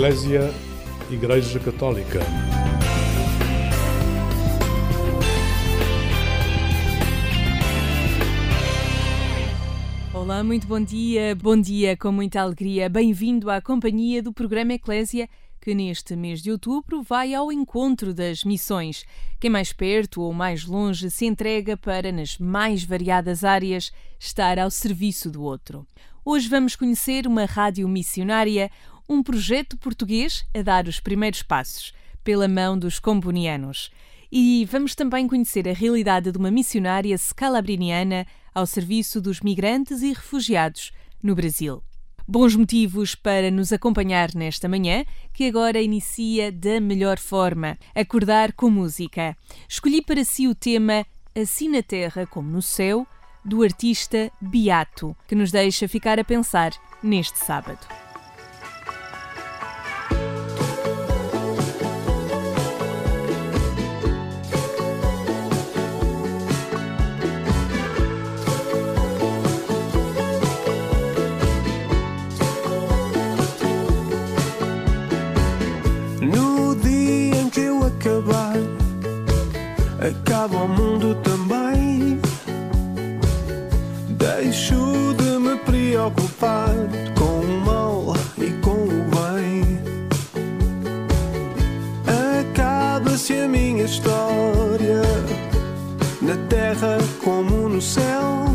Eclésia Igreja Católica. Olá, muito bom dia, bom dia com muita alegria. Bem-vindo à companhia do programa Eclésia, que neste mês de outubro vai ao encontro das missões. Quem mais perto ou mais longe se entrega para, nas mais variadas áreas, estar ao serviço do outro. Hoje vamos conhecer uma rádio missionária, um projeto português a dar os primeiros passos, pela mão dos combonianos. E vamos também conhecer a realidade de uma missionária scalabriniana ao serviço dos migrantes e refugiados no Brasil. Bons motivos para nos acompanhar nesta manhã, que agora inicia da melhor forma, acordar com música. Escolhi para si o tema Assim na Terra como no Céu, do artista Beato, que nos deixa ficar a pensar neste sábado. Acaba o mundo também. Deixo de me preocupar com o mal e com o bem. Acaba-se a minha história na terra como no céu.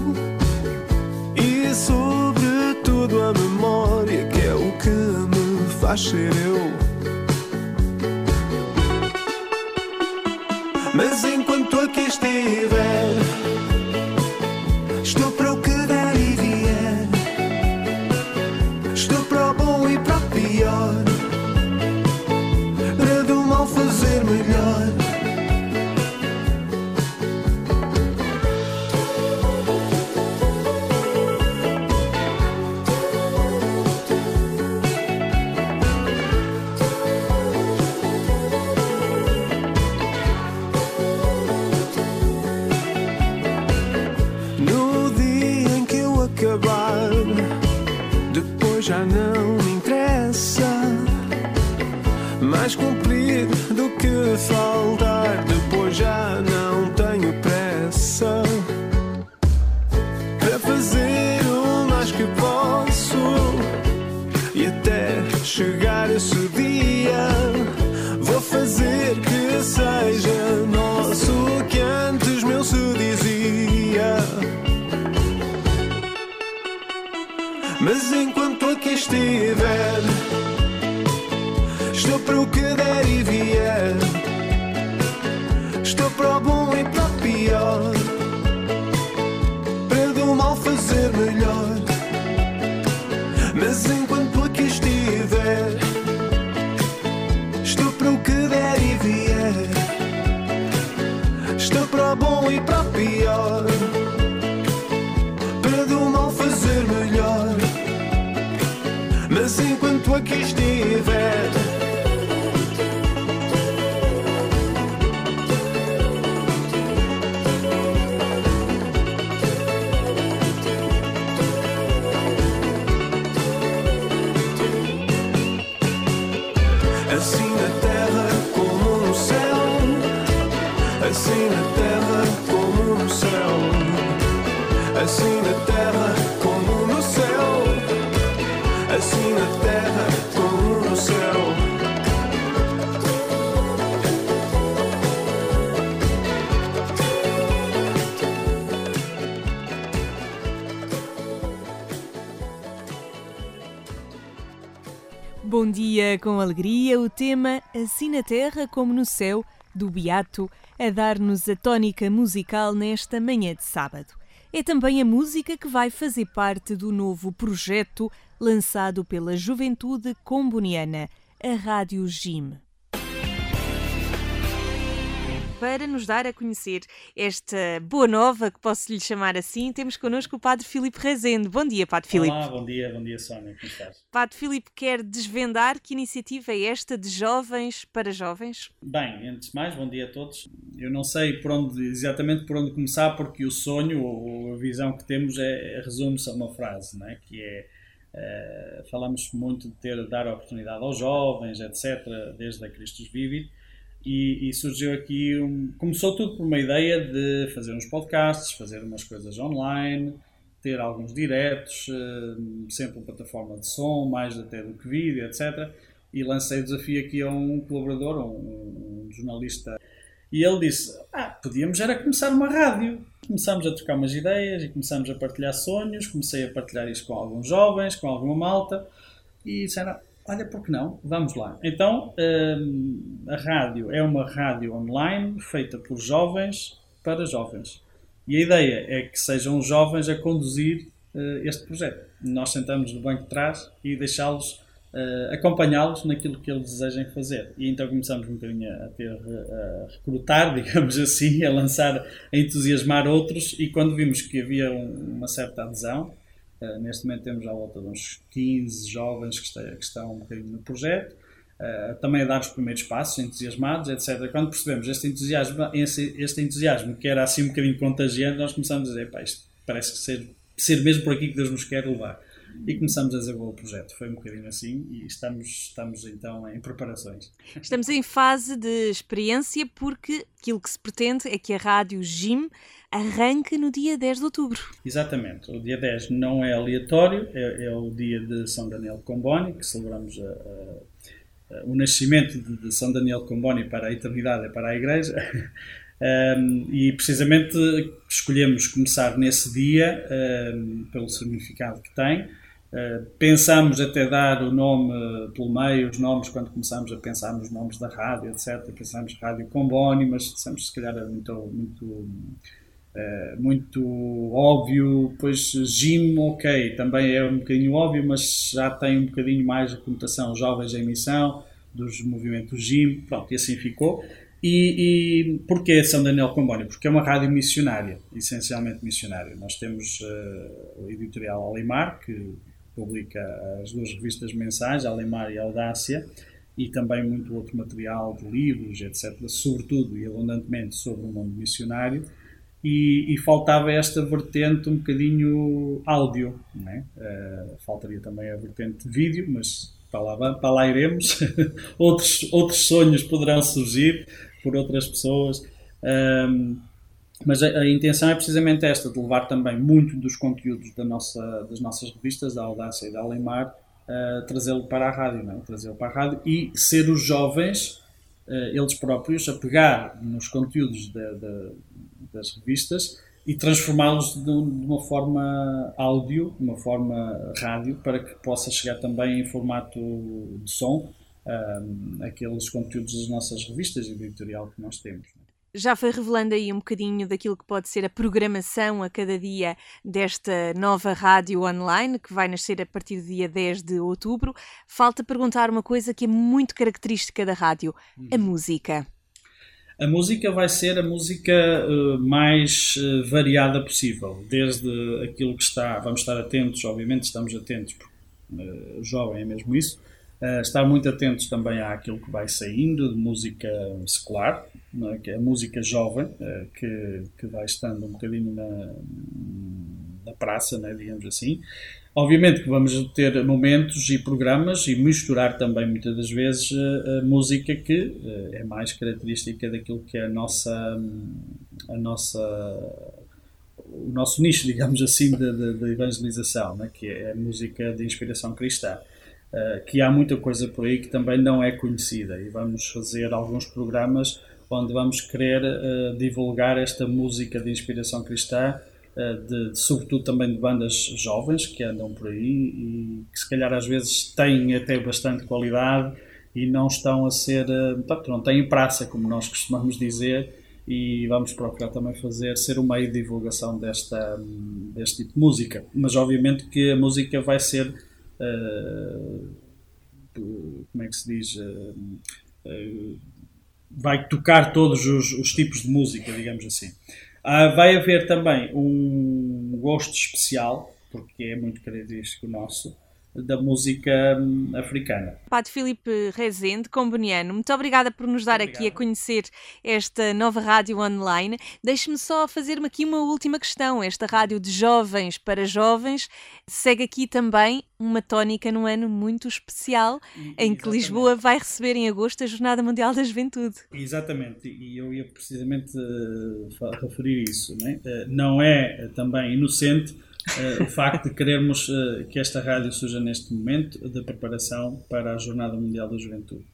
E sobretudo a memória que é o que me faz ser eu. Aqui estiver, Mais cumprir do que faltar, depois já não tenho pressa. Para fazer o mais que posso e até chegar esse dia, vou fazer que seja nosso o que antes meu se dizia. Mas enquanto aqui estiver, estou para o que der e vier. Estou para o bom e para o pior, para do mal fazer melhor. Mas enquanto aqui estiver, estou para o que der e vier. Estou para o bom e para o pior, para do mal fazer melhor. Mas enquanto aqui estiver. Terra como no céu, assim na terra como no céu, assim na terra como no céu. Bom dia com alegria, o tema Assim na Terra como no Céu, do Beato, a dar-nos a tónica musical nesta manhã de sábado. É também a música que vai fazer parte do novo projeto lançado pela Juventude Comboniana, a Rádio Jim. Para nos dar a conhecer esta boa nova, que posso lhe chamar assim, temos connosco o Padre Filipe Rezende. Bom dia, Padre Filipe. Olá, bom dia, bom dia Sónia, como estás? Padre Filipe quer desvendar que iniciativa é esta de jovens para jovens? Bem, antes de mais, bom dia a todos. Eu não sei por onde, exatamente por onde começar, porque o sonho ou a visão que temos é, resume-se a uma frase, não é? que é Uh, falamos muito de ter, dar oportunidade aos jovens, etc., desde a Cristos Vivi. E, e, surgiu aqui, um, começou tudo por uma ideia de fazer uns podcasts, fazer umas coisas online, ter alguns diretos, uh, sempre uma plataforma de som, mais até do que vídeo, etc. E lancei o desafio aqui a um colaborador, um, um jornalista, e ele disse: Ah, podíamos era começar uma rádio. Começámos a trocar umas ideias e começámos a partilhar sonhos. Comecei a partilhar isso com alguns jovens, com alguma malta, e disseram: Olha, por que não? Vamos lá. Então, hum, a rádio é uma rádio online feita por jovens para jovens. E a ideia é que sejam os jovens a conduzir uh, este projeto. Nós sentamos no banco de trás e deixá-los, uh, acompanhá-los naquilo que eles desejem fazer. E então começamos um bocadinho a, ter, a recrutar, digamos assim, a lançar, a entusiasmar outros. E quando vimos que havia um, uma certa adesão, uh, neste momento temos à volta de uns 15 jovens que, está, que estão um bocadinho no projeto. Uh, também a dar os primeiros passos, entusiasmados, etc. Quando percebemos este entusiasmo, este, este entusiasmo que era assim um bocadinho contagiante, nós começamos a dizer, pá, isto parece que ser, ser mesmo por aqui que Deus nos quer levar. E começamos a desenvolver o projeto. Foi um bocadinho assim e estamos, estamos então em preparações. Estamos em fase de experiência porque aquilo que se pretende é que a rádio GIM arranque no dia 10 de outubro. Exatamente. O dia 10 não é aleatório, é, é o dia de São Daniel Comboni, que celebramos a, a o nascimento de, de, São Daniel Comboni para a eternidade para a Igreja. um, e precisamente escolhemos começar nesse dia um, pelo significado que tem. Uh, pensamos até dar o nome pelo meio, os nomes, quando começamos a pensar nos nomes da rádio, etc. Pensamos Rádio Comboni, mas pensamos se calhar é muito, muito Uh, muito óbvio, pois Jim, ok, também é um bocadinho óbvio, mas já tem um bocadinho mais a conotação jovens em missão, dos movimentos Jim, pronto, e assim ficou. E, e porquê São Daniel Combónio? Porque é uma rádio missionária, essencialmente missionária. Nós temos uh, o editorial Alimar, que publica as duas revistas mensais, Alimar e Audácia, e também muito outro material de livros, etc., sobretudo e abundantemente sobre o mundo missionário e, e, faltava esta vertente um bocadinho áudio. Né? Uh, faltaria também a vertente vídeo, mas para lá, para lá iremos. outros, outros sonhos poderão surgir por outras pessoas. Um, mas a, a, intenção é precisamente esta, de levar também muito dos conteúdos da nossa, das nossas revistas, da Audácia e da Alemar, uh, trazê-lo para a rádio, é? trazê-lo para a rádio e ser os jovens, uh, eles próprios, a pegar nos conteúdos de, de, das revistas e transformá-los de, de, uma forma áudio, de uma forma rádio, para que possa chegar também em formato de som um, aqueles conteúdos das nossas revistas e editorial que nós temos. Já foi revelando aí um bocadinho daquilo que pode ser a programação a cada dia desta nova rádio online, que vai nascer a partir do dia 10 de outubro. Falta perguntar uma coisa que é muito característica da rádio: a uhum. música. A música vai ser a música uh, mais uh, variada possível, desde aquilo que está, vamos estar atentos, obviamente estamos atentos, porque uh, jovem é mesmo isso, estar muito atentos também àquilo que vai saindo de música secular, é? que é a música jovem, que, que vai estando um bocadinho na, na praça, né, digamos assim, Obviamente que vamos ter momentos e programas e misturar também muitas das vezes a, música que eh, é mais característica daquilo que é a nossa a nossa o nosso nicho, digamos assim, de, evangelização, né? que é a música de inspiração cristã. Uh, que há muita coisa por aí que também não é conhecida e vamos fazer alguns programas onde vamos querer uh, divulgar esta música de inspiração cristã eh, de, de, sobretudo também de bandas jovens que andam por aí e que se calhar às vezes têm até bastante qualidade e não estão a ser, eh, portanto, não têm praça, como nós costumamos dizer, e vamos procurar também fazer, ser o meio de divulgação desta, deste tipo de música. Mas obviamente que a música vai ser, uh, como é que se diz, uh, uh, vai tocar todos os, os tipos de música, digamos assim. Ah, vai haver também um gosto especial, porque é muito característico nosso, da música hum, africana. Padre Filipe Rezende, comboniano, muito obrigada por nos dar aqui a conhecer esta nova rádio online. Deixe-me só fazer-me aqui uma última questão. Esta rádio de jovens para jovens segue aqui também uma tónica num ano muito especial, em que Lisboa vai receber em agosto a Jornada Mundial da Juventude. Exatamente, e eu ia precisamente uh, referir isso. Não é, não é também inocente uh, o facto de querermos uh, que esta rádio surja neste momento de preparação para a Jornada Mundial da Juventude.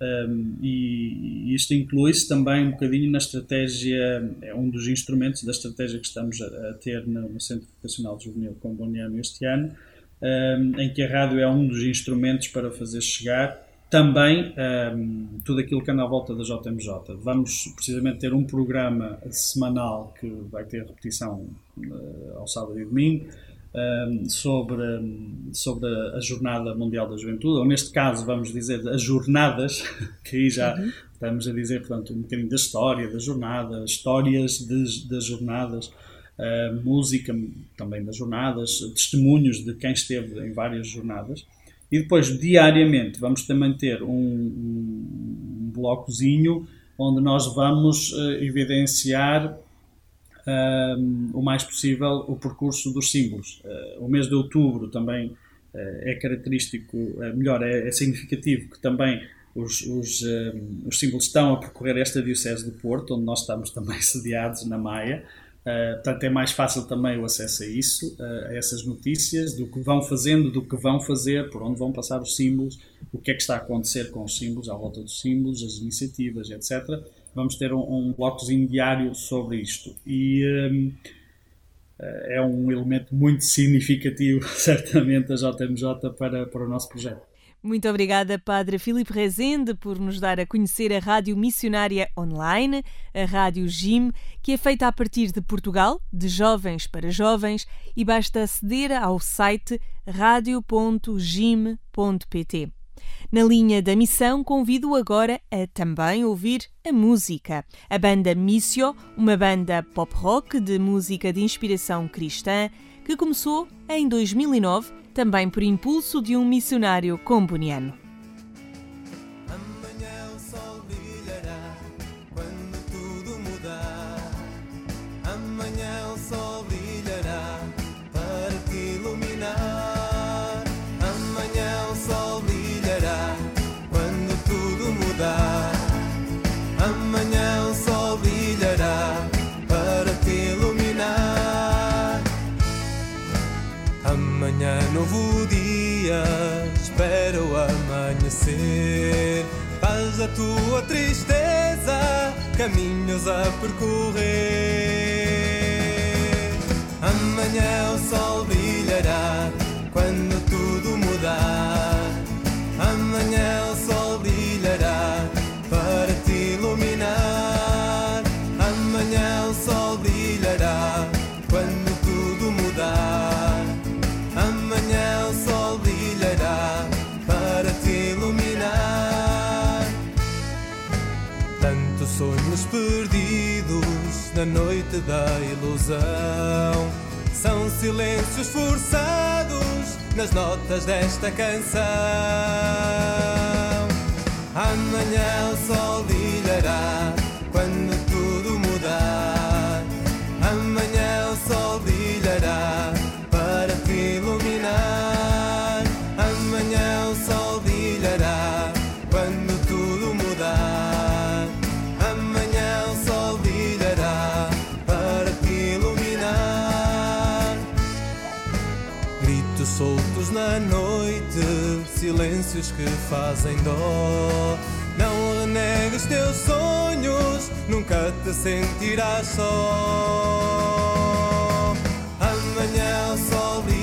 Um, e, isto inclui-se também um bocadinho na estratégia, é um dos instrumentos da estratégia que estamos a, a ter no, no, Centro Educacional Juvenil Comboniano este ano, um, em que a rádio é um dos instrumentos para fazer chegar também um, tudo aquilo que anda à volta da JMJ. Vamos precisamente ter um programa semanal que vai ter repetição uh, ao sábado e domingo um, sobre, sobre a Jornada Mundial da Juventude, ou neste caso vamos dizer as jornadas, que aí já uhum. estamos a dizer portanto, um bocadinho da história da jornada, histórias de, das jornadas, uh, música também das jornadas, testemunhos de quem esteve em várias jornadas. E depois, diariamente, vamos também ter um, um blocozinho onde nós vamos uh, evidenciar uh, o mais possível o percurso dos símbolos. Uh, o mês de outubro também é característico, melhor, é, é, significativo que também os, os, os símbolos estão a percorrer esta Diocese do Porto, onde nós estamos também sediados na Maia. Uh, portanto, é mais fácil também o acesso a isso, uh, a essas notícias, do que vão fazendo, do que vão fazer, por onde vão passar os símbolos, o que é que está a acontecer com os símbolos, à volta dos símbolos, as iniciativas, etc. Vamos ter um, um blocozinho diário sobre isto. E um, eh, é um elemento muito significativo, certamente, a JMJ para, para o nosso projeto. Muito obrigada, Padre Filipe Rezende, por nos dar a conhecer a Rádio Missionária Online, a Rádio GIM, que é feita a partir de Portugal, de jovens para jovens, e basta aceder ao site radio.gim.pt. Na linha da missão, convido agora a também ouvir a música. A banda Missio, uma banda pop rock de música de inspiração cristã, que começou em 2009 também por impulso de um missionário comboniano. Caminhos a percorrer. Da ilusão são silêncios forçados nas notas desta canção. Amanhã o sol soltos na noite, silêncios que fazem dó. Não renegues teus sonhos, nunca te sentirás só. Amanhã o sol brilhará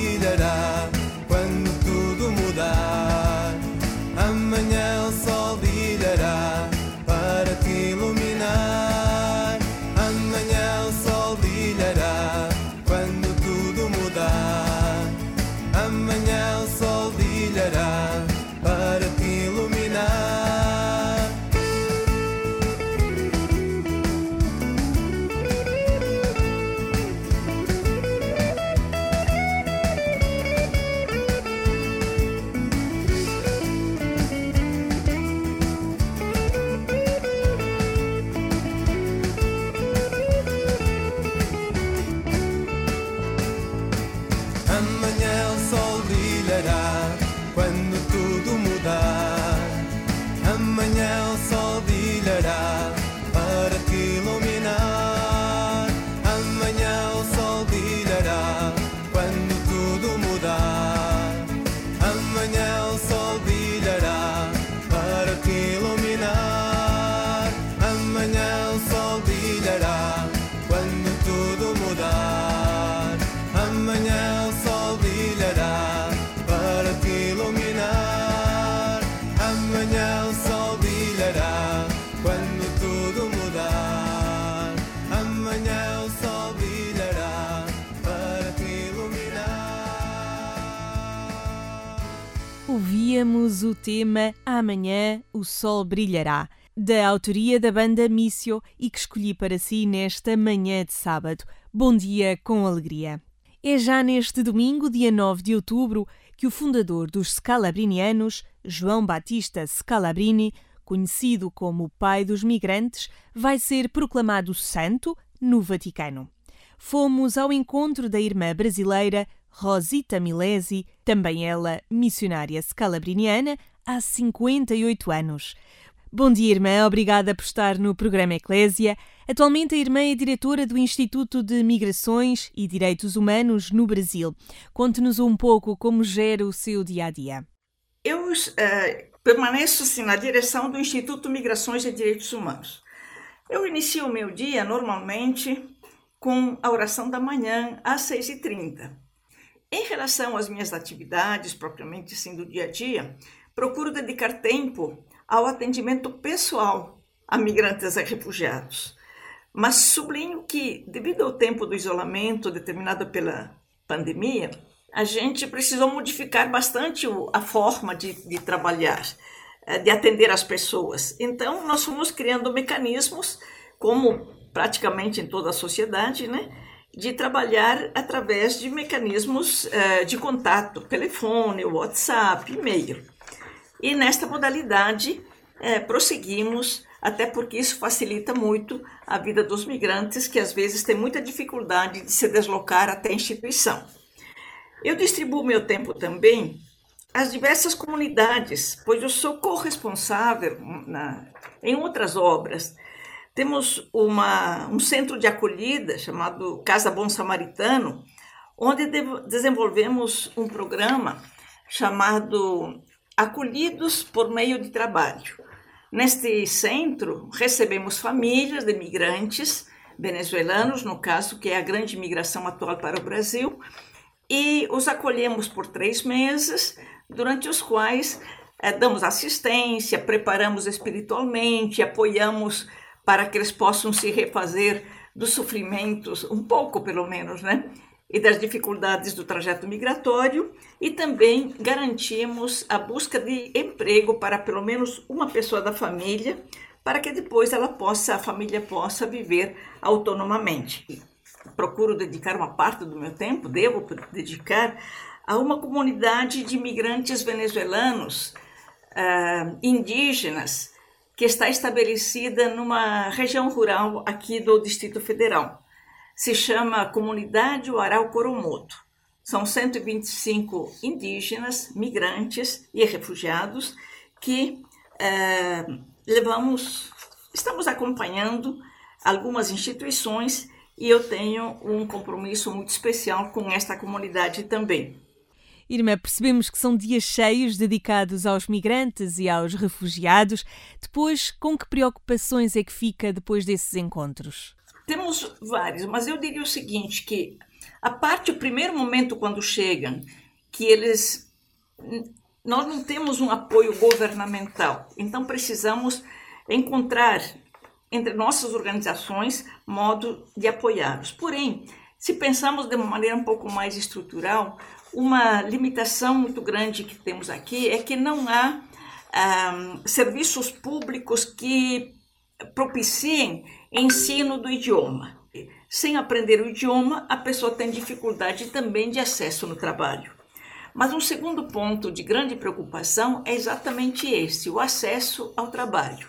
ouvíamos o tema Amanhã o Sol Brilhará, da autoria da banda Missio e que escolhi para si nesta manhã de sábado. Bom dia com alegria. É já neste domingo, dia 9 de outubro, que o fundador dos Scalabrinianos, João Batista Scalabrini, conhecido como o pai dos migrantes, vai ser proclamado santo no Vaticano. Fomos ao encontro da irmã brasileira Rosita Milesi, também ela missionária scalabriniana, há 58 anos. Bom dia, irmã. Obrigada por estar no programa Eclésia. Atualmente, a irmã é diretora do Instituto de Migrações e Direitos Humanos no Brasil. Conte-nos um pouco como gera o seu dia a dia. Eu uh, permaneço assim, na direção do Instituto Migrações e Direitos Humanos. Eu inicio o meu dia normalmente com a oração da manhã às 6h30. Em relação às minhas atividades, propriamente assim do dia a dia, procuro dedicar tempo ao atendimento pessoal a migrantes e refugiados. Mas sublinho que, devido ao tempo do isolamento determinado pela pandemia, a gente precisou modificar bastante a forma de, de trabalhar, eh, de atender as pessoas. Então, nós fomos criando mecanismos, como praticamente em toda a sociedade, né? De trabalhar através de mecanismos uh, de contato, telefone, WhatsApp, e-mail. E nesta modalidade uh, prosseguimos, até porque isso facilita muito a vida dos migrantes, que às vezes têm muita dificuldade de se deslocar até a instituição. Eu distribuo meu tempo também às diversas comunidades, pois eu sou corresponsável na, em outras obras. Temos uma, um centro de acolhida chamado Casa Bom Samaritano, onde de, desenvolvemos um programa chamado Acolhidos por Meio de Trabalho. Neste centro, recebemos famílias de migrantes venezuelanos, no caso, que é a grande migração atual para o Brasil, e os acolhemos por três meses, durante os quais é, damos assistência, preparamos espiritualmente, apoiamos para que eles possam se refazer dos sofrimentos, um pouco pelo menos, né? E das dificuldades do trajeto migratório, e também garantimos a busca de emprego para pelo menos uma pessoa da família, para que depois ela possa, a família possa viver autonomamente procuro dedicar uma parte do meu tempo, devo dedicar, a uma comunidade de imigrantes venezuelanos uh, indígenas que está estabelecida numa região rural aqui do Distrito Federal. Se chama Comunidade Uaral Coromoto. São 125 indígenas, migrantes e refugiados que uh, levamos, estamos acompanhando algumas instituições e eu tenho um compromisso muito especial com esta comunidade também. Irmã, percebemos que são dias cheios dedicados aos migrantes e aos refugiados. Depois, com que preocupações é que fica depois desses encontros? Temos vários, mas eu diria o seguinte, que a parte, o primeiro momento quando chegam, que eles... Nós não temos um apoio governamental, então precisamos encontrar entre nossas organizações modo de apoiá-los. Porém, se pensamos de uma maneira um pouco mais estrutural, uma limitação muito grande que temos aqui é que não há serviços públicos que propiciem ensino do idioma. Sem aprender o idioma, a pessoa tem dificuldade também de acesso no trabalho. Mas um segundo ponto de grande preocupação é exatamente esse: o acesso ao trabalho.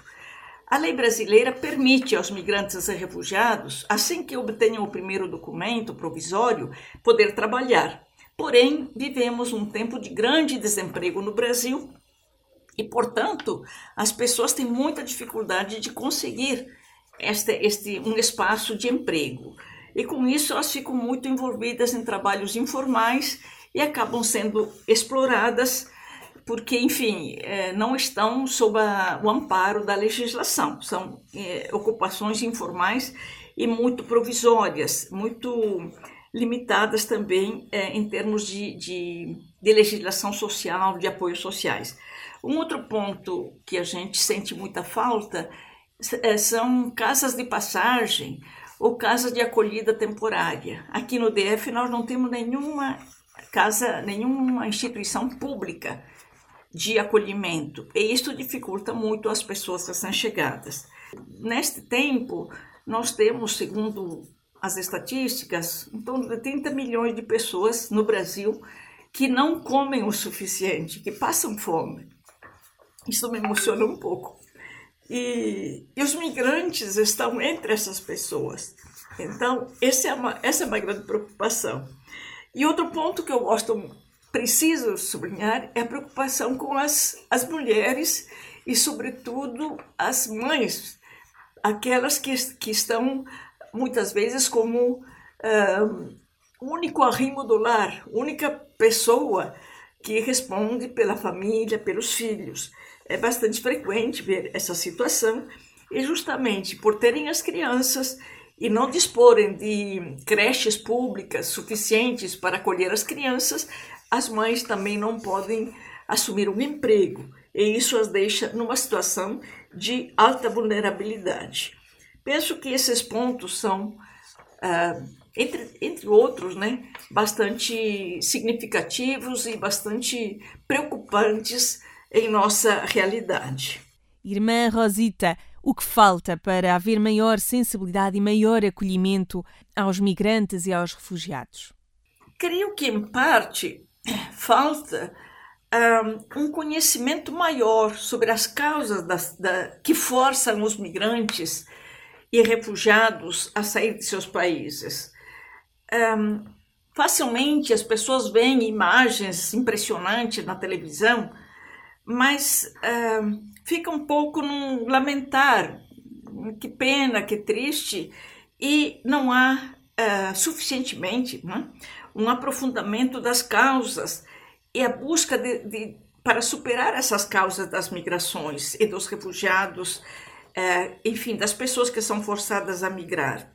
A lei brasileira permite aos migrantes e refugiados, assim que obtenham o primeiro documento provisório, poder trabalhar. Porém, vivemos um tempo de grande desemprego no Brasil e, portanto, as pessoas têm muita dificuldade de conseguir este, este um espaço de emprego. E com isso elas ficam muito envolvidas em trabalhos informais e acabam sendo exploradas porque, enfim, é, não estão sob a, o amparo da legislação. São é, ocupações informais e muito provisórias, muito limitadas também é, em termos de, de, de, legislação social, de apoios sociais. Um outro ponto que a gente sente muita falta é, são casas de passagem ou casas de acolhida temporária. Aqui no DF nós não temos nenhuma casa, nenhuma instituição pública de acolhimento, e isto dificulta muito as pessoas recém-chegadas. Neste tempo, nós temos, segundo as estatísticas, de 30 milhões de pessoas no Brasil que não comem o suficiente, que passam fome. Isso me emociona um pouco. E, e os migrantes estão entre essas pessoas. Então, é uma, essa é uma grande preocupação. E outro ponto que eu gosto, preciso sublinhar, é a preocupação com as, as mulheres e, sobretudo, as mães, aquelas que, que estão muitas vezes como uh, único arrimo do lar, única pessoa que responde pela família, pelos filhos. É bastante frequente ver essa situação e justamente por terem as crianças e não disporem de creches públicas suficientes para acolher as crianças, as mães também não podem assumir um emprego e isso as deixa numa situação de alta vulnerabilidade. Penso que esses pontos são, ah, entre, entre outros, né, bastante significativos e bastante preocupantes em nossa realidade. Irmã Rosita, o que falta para haver maior sensibilidade e maior acolhimento aos migrantes e aos refugiados? Creio que, em parte, falta um, um conhecimento maior sobre as causas das, da, que forçam os migrantes e refugiados a sair de seus países. Um, facilmente as pessoas veem imagens impressionantes na televisão, mas um, fica um pouco num lamentar, que pena, que triste, e não há uh, suficientemente né, um aprofundamento das causas e a busca de, de, para superar essas causas das migrações e dos refugiados enfim, das pessoas que são forçadas a migrar.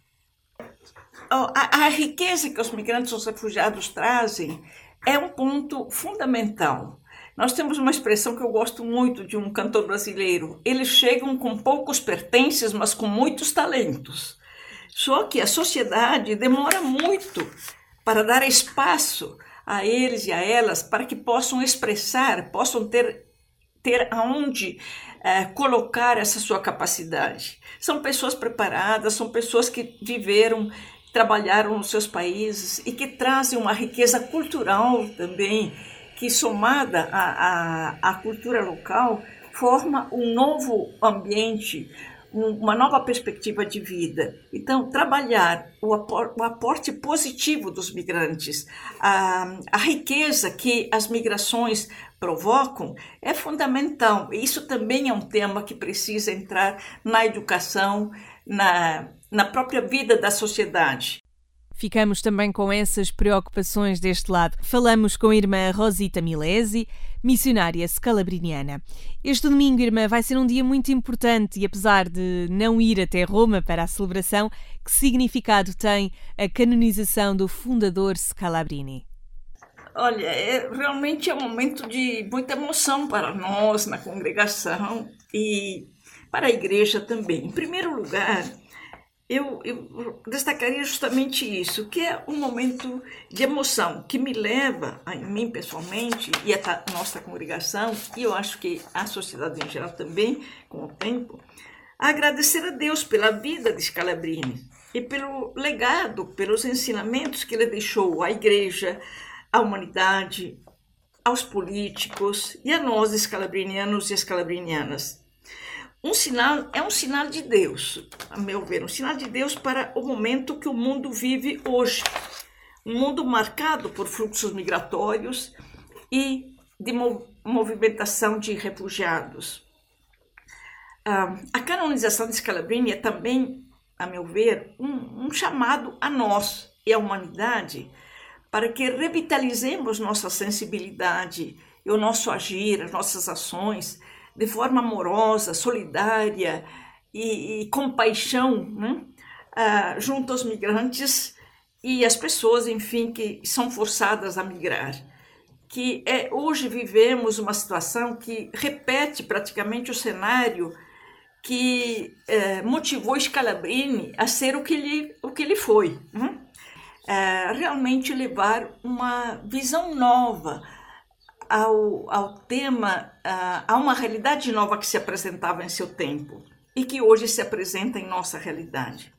A, a riqueza que os migrantes e os refugiados trazem é um ponto fundamental. Nós temos uma expressão que eu gosto muito de um cantor brasileiro. Eles chegam com poucos pertences, mas com muitos talentos. Só que a sociedade demora muito para dar espaço a eles e a elas para que possam expressar, possam ter, ter aonde é, colocar essa sua capacidade. São pessoas preparadas, são pessoas que viveram, trabalharam nos seus países e que trazem uma riqueza cultural também, que somada à, à, à cultura local, forma um novo ambiente, uma nova perspectiva de vida. Então, trabalhar o, apor, o aporte positivo dos migrantes, a, a riqueza que as migrações provocam, é fundamental. Isso também é um tema que precisa entrar na educação, na, na própria vida da sociedade. Ficamos também com essas preocupações deste lado. Falamos com a irmã Rosita Milesi, missionária scalabriniana. Este domingo, irmã, vai ser um dia muito importante e apesar de não ir até Roma para a celebração, que significado tem a canonização do fundador Scalabrini? Olha, é, realmente é um momento de muita emoção para nós na congregação e para a igreja também. Em primeiro lugar, eu, eu, destacaria justamente isso, que é um momento de emoção que me leva, a mim pessoalmente, e a nossa congregação, e eu acho que a sociedade em geral também, com o tempo, a agradecer a Deus pela vida de Scalabrini e pelo legado, pelos ensinamentos que ele deixou à igreja, à humanidade, aos políticos e a nós, escalabrinianos e escalabrinianas um sinal é um sinal de Deus, a meu ver, um sinal de Deus para o momento que o mundo vive hoje. Um mundo marcado por fluxos migratórios e de movimentação de refugiados. Ah, a canonização de Scalabrini é também, a meu ver, um, um chamado a nós e à humanidade para que revitalizemos nossa sensibilidade e o nosso agir, as nossas ações, de forma amorosa, solidária e, e compaixão né? ah, junto aos migrantes e as pessoas, enfim, que são forçadas a migrar. Que é, hoje vivemos uma situação que repete praticamente o cenário que é, motivou Scalabrini a ser o que ele, o que ele foi. Né? É, realmente levar uma visão nova ao, ao tema, a uma realidade nova que se apresentava em seu tempo e que hoje se apresenta em nossa realidade.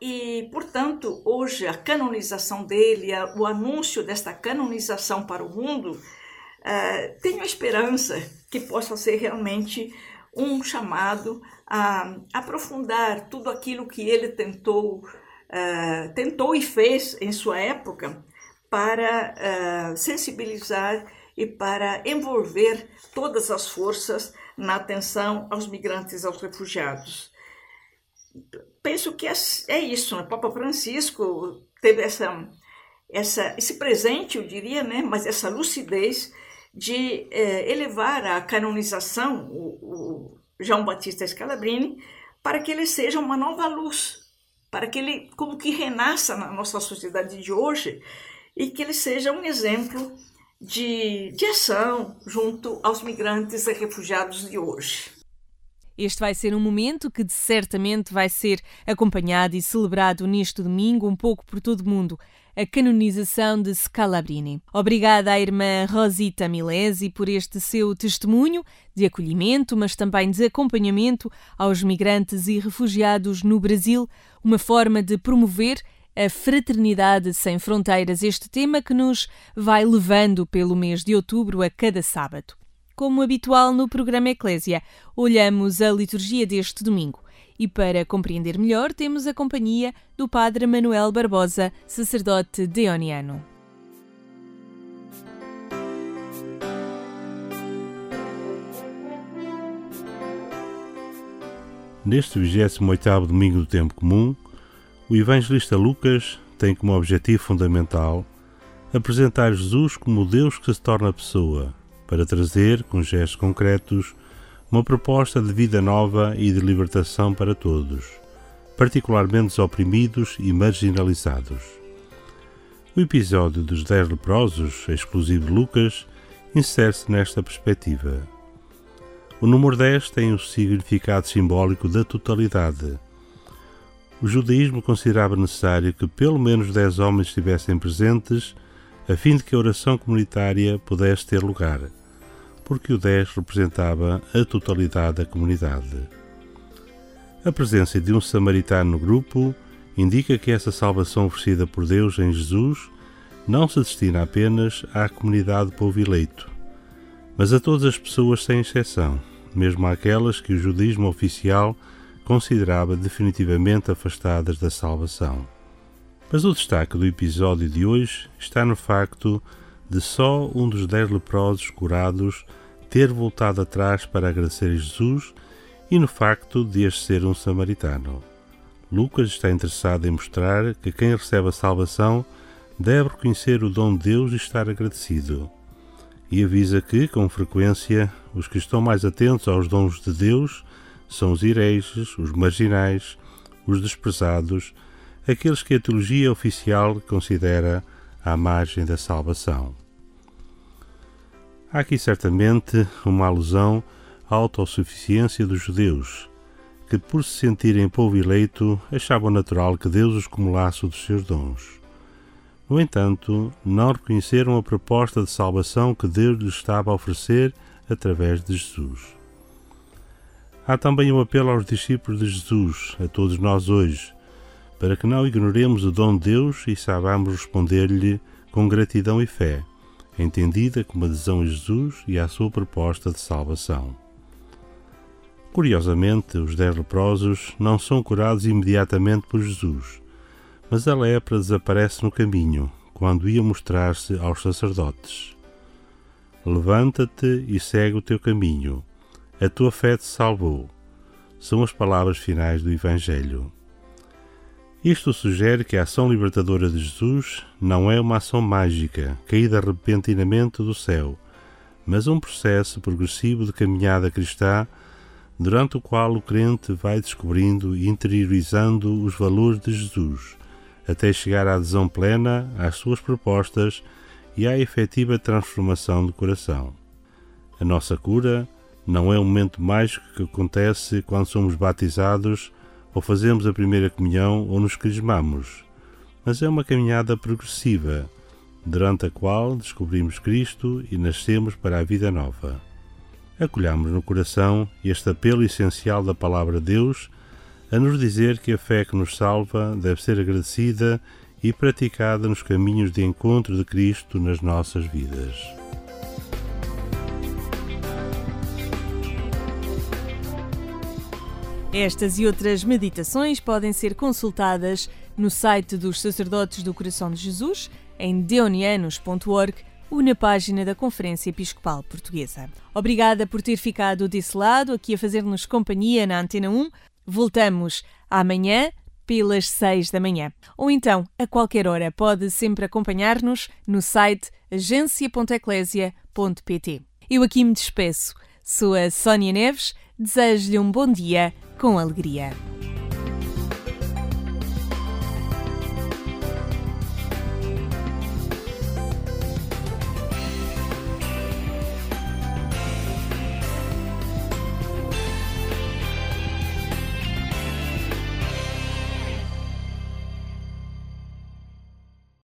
E, portanto, hoje a canonização dele, o anúncio desta canonização para o mundo, uh, tenho esperança que possa ser realmente um chamado a aprofundar tudo aquilo que ele tentou, uh, tentou e fez em sua época para sensibilizar e para envolver todas as forças na atenção aos migrantes, aos refugiados penso que é, é isso. Né? Papa Francisco teve essa, essa, esse presente, eu diria, né? mas essa lucidez de é, elevar a canonização, o, o João Batista Scalabrini, para que ele seja uma nova luz, para que ele como que renasça na nossa sociedade de hoje e que ele seja um exemplo de, de ação junto aos migrantes e refugiados de hoje. Este vai ser um momento que certamente vai ser acompanhado e celebrado neste domingo, um pouco por todo o mundo, a canonização de Scalabrini. Obrigada à irmã Rosita Milesi por este seu testemunho de acolhimento, mas também de acompanhamento aos migrantes e refugiados no Brasil, uma forma de promover a fraternidade sem fronteiras, este tema que nos vai levando pelo mês de outubro a cada sábado. Como habitual no programa Eclésia, olhamos a liturgia deste domingo e para compreender melhor temos a companhia do Padre Manuel Barbosa, sacerdote deoniano. Neste 28º domingo do tempo comum, o evangelista Lucas tem como objetivo fundamental apresentar Jesus como Deus que se torna pessoa para trazer, com gestos concretos, uma proposta de vida nova e de libertação para todos, particularmente os oprimidos e marginalizados. O episódio dos Dez Leprosos, exclusivo de Lucas, insere-se nesta perspectiva. O número 10 tem o significado simbólico da totalidade. O judaísmo considerava necessário que pelo menos 10 homens estivessem presentes a fim de que a oração comunitária pudesse ter lugar porque o 10 representava a totalidade da comunidade. A presença de um samaritano no grupo indica que essa salvação oferecida por Deus em Jesus não se destina apenas à comunidade povo eleito, mas a todas as pessoas sem exceção, mesmo àquelas que o judaísmo oficial considerava definitivamente afastadas da salvação. Mas o destaque do episódio de hoje está no facto de só um dos dez leprosos curados ter voltado atrás para agradecer a Jesus e no facto de este ser um samaritano. Lucas está interessado em mostrar que quem recebe a salvação deve reconhecer o dom de Deus e estar agradecido. E avisa que, com frequência, os que estão mais atentos aos dons de Deus são os hereges, os marginais, os desprezados, aqueles que a teologia oficial considera à margem da salvação. Há aqui certamente uma alusão à autossuficiência dos judeus, que, por se sentirem povo eleito, achavam natural que Deus os cumulasse dos seus dons. No entanto, não reconheceram a proposta de salvação que Deus lhes estava a oferecer através de Jesus. Há também um apelo aos discípulos de Jesus, a todos nós hoje, para que não ignoremos o dom de Deus e saibamos responder-lhe com gratidão e fé entendida como adesão a Jesus e à sua proposta de salvação. Curiosamente, os dez leprosos não são curados imediatamente por Jesus, mas a lepra desaparece no caminho, quando ia mostrar-se aos sacerdotes. Levanta-te e segue o teu caminho, a tua fé te salvou. São as palavras finais do Evangelho. Isto sugere que a ação libertadora de Jesus não é uma ação mágica, caída repentinamente do céu, mas um processo progressivo de caminhada cristã, durante o qual o crente vai descobrindo e interiorizando os valores de Jesus, até chegar à adesão plena às suas propostas e à efetiva transformação do coração. A nossa cura não é um momento mágico que acontece quando somos batizados ou fazemos a primeira comunhão ou nos crismamos, mas é uma caminhada progressiva, durante a qual descobrimos Cristo e nascemos para a vida nova. Acolhamos no coração este apelo essencial da Palavra de Deus a nos dizer que a fé que nos salva deve ser agradecida e praticada nos caminhos de encontro de Cristo nas nossas vidas. Estas e outras meditações podem ser consultadas no site dos Sacerdotes do Coração de Jesus, em deonianos.org ou na página da Conferência Episcopal Portuguesa. Obrigada por ter ficado desse lado, aqui a fazer-nos companhia na Antena 1. Voltamos amanhã pelas 6 da manhã. Ou então, a qualquer hora, pode sempre acompanhar-nos no site agência.eclésia.pt. Eu aqui me despeço. Sou a Sónia Neves, desejo-lhe um bom dia com alegria.